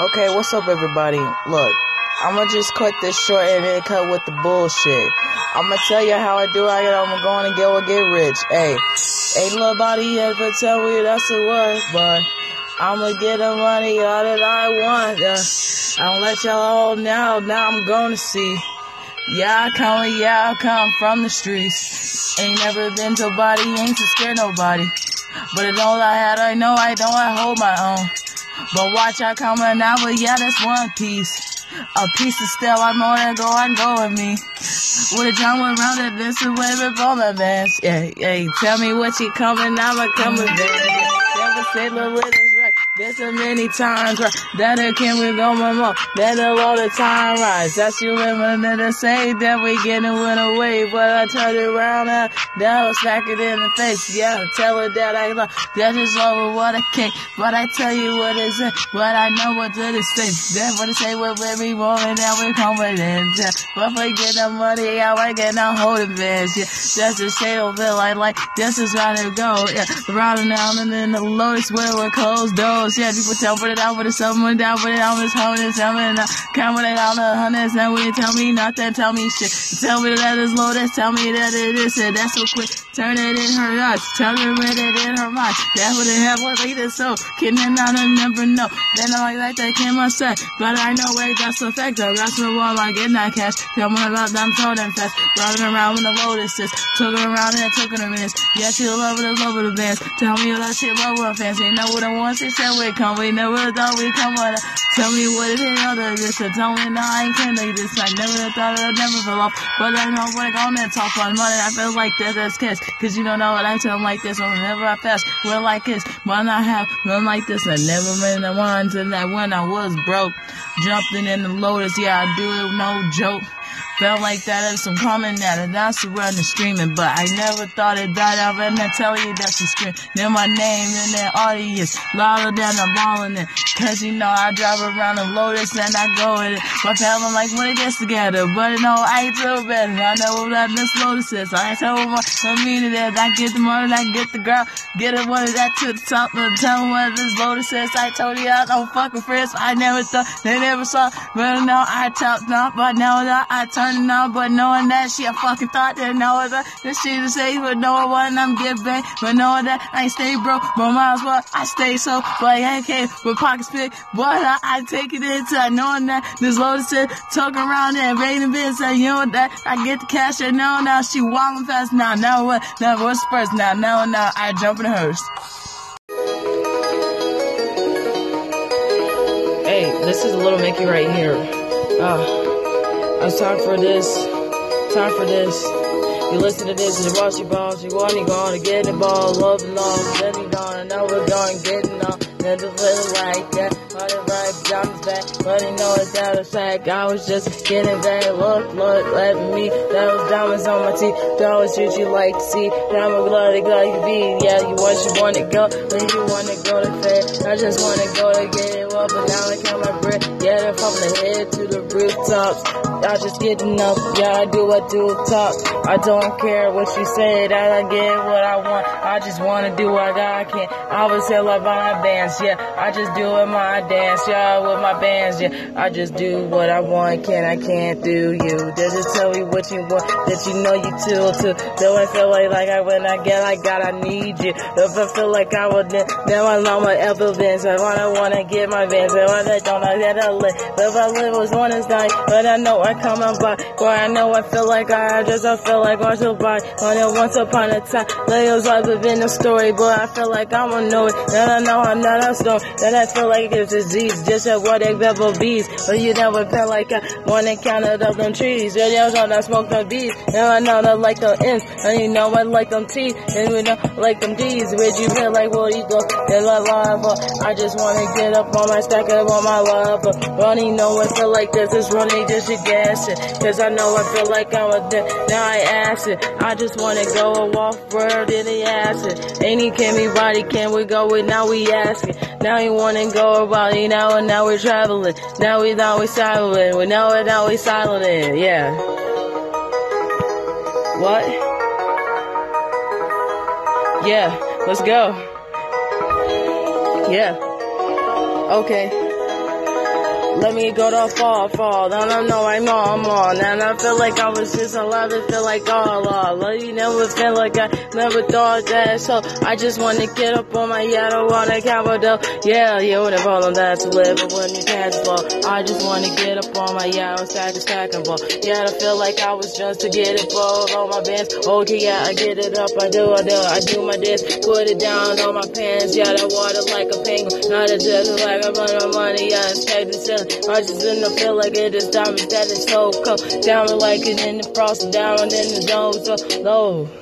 Okay, what's up, everybody? Look, I'm gonna just cut this short and then cut with the bullshit. I'm gonna tell you how I do it. I'm going to go and get rich. Hey, ain't nobody ever tell me that's the word, but I'm gonna get the money all that I want. Yeah. I don't let y'all all now. Now I'm gonna see. Yeah, I come, yeah, I come from the streets. Ain't never been to body, ain't to scare nobody. But it's all I had, I know I don't, I hold my own. But watch out coming out, but yeah, that's one piece. A piece of steel, I'm gonna go and go with me. With a drum around it, this is where before my bands. Yeah, yeah, tell me what you coming, I'ma come with that. Never say little right. There's so many times right. That it can we go my mom. That a lot of time rise. That's you that I say that we getting went away. But I turned around and that was smack it in the face. Yeah, tell her that I love. That is over what I can't. But I tell you what is it. But I know what to say. That's what I say with every moment that we confident. Yeah. But we get the money, I work and I'm holding bands. Yeah, that's the shade of it. Like, like, this is how to go. Yeah, riding down and then the lowest where we're closed doors. Yeah, people tell put it out, put someone down, put it on this hundred, tell me now. Count it out the hundreds, now we tell me nothing, tell me shit. Tell me that it's low, that's tell me that it is it. That's so quick. Turn it in her eyes, tell her with it in her mind. That would have what like this so. Can I not never know? Then I like that came on set. But I know where that's effective. That's the wall I get that cash. Tell me about them totem fast. Riding around with the lotus lotuses. Took her around and took her to minutes. Yeah, she love it, love it, the bands. Tell me all that she love her fancy. Know what I want, she said we come. We never thought we come on. Tell me what it is, other this. So tell me now I ain't can do this. I never thought I'd never fell off. But I know what on that talk on money. I feel like that, that's cash. Cause you don't know what I'm them like this. Whenever I pass, we're like this. When I have none like this, I never been the one to that when I was broke. Jumping in the lotus, yeah, I do it, no joke. Felt like that as some comment that and that's around the streaming, but I never thought it died out and I tell you that she scream. Then my name in that audience, louder than I'm balling it. Cause you know I drive around the Lotus and I go with it. My family like when it gets together, but no, I ain't too better. I know what this Lotus is. I tell them what I mean it is. I get the money, I get the girl, get it one of that to the top, and tell them what this Lotus is. I told you I don't fuck with friends. I never thought they never saw, but now I talk now, but now that I turn on, but knowing that she a fucking thought that know that she the say, but knowing what I'm get back, but knowing that I ain't stay broke, but might as well I stay so, but I can't with pockets big, but I, I take it into knowing that this loaded said talking around there, raining bits, and you know that I get the cash and now now she walking fast now, now what, now what's first now, now now I jump in the hearse. Hey, this is a Little Mickey right here. Uh, it's time for this. Time for this. You listen to this, you watch your balls, you want to go to get the ball, love and love, then you gonna know we're going getting on. The little like that, on the right, John's back, but he know it's out of fact. I was just getting back, look, look, let me. That was diamonds on my teeth, that was shit you like to see. Now I'm it got you be, yeah, you want, you want to go, when you want to go to bed. I just want to go to get it up, but now I count my breath. Yeah, they're from the head to the rooftops. I just getting up, yeah, I do what do talk. I don't care what you say, that I get what I want. I just wanna do what I can. I was hell of my bands, yeah. I just do it my dance, yeah, with my bands, yeah. I just do what I want, can I can't do you. They just tell me what you want, that you know you too, too. Though I feel like, like I when I get like God, I need you. If I feel like I would, then, then I know my evidence. I wanna wanna get my bands, and I don't I get a live. I live was one is night, but I know I come on by. Boy, I know I feel like I just I feel like I should buy. On it once upon a time, Leo's life have been a story, boy. I feel like I'm gonna know it. Then I know I'm not a stone. Then I feel like it's disease, just at what they ever bees. But you never felt like I wanna count it up them trees. Yeah, yeah, I smoke them bees. Now I know I like them ends, and you know I like them T's, and we know like them D's. Where'd you feel like where you go? Then like lava. I just wanna get up on my stack up on my love. But Running, know I feel like this is running just to gas it. Cause I know I feel like I'm a dead. Now I ask it. I just wanna go and walk word in the acid. Any can we body can we go with now we asking. Now you wanna go about it now and now we're traveling. Now we now we silent. We know it now we silent. Yeah. What? Yeah, let's go. Yeah. Okay. Let me go to fall, fall. Then I know I'm I'm on. And I feel like I was just alive. I feel like all oh, Lord. You never feel like I never thought that. So I just wanna get up on my yacht. I wanna capital. Yeah, you would have all on that to live. But when you catch ball, I just wanna get up on my yacht. A stack and ball. Yeah, I feel like I was just to get it ball on my bands. Okay, yeah, I get it up. I do, I do, I do my dance. Put it down on my pants. Yeah, that water like a penguin. Not a just like a bunch of money. Yeah, it's the ceiling. I just in the feel like it is diamond that is so cold. Diamond like it in the frost, diamond in the dome, so low.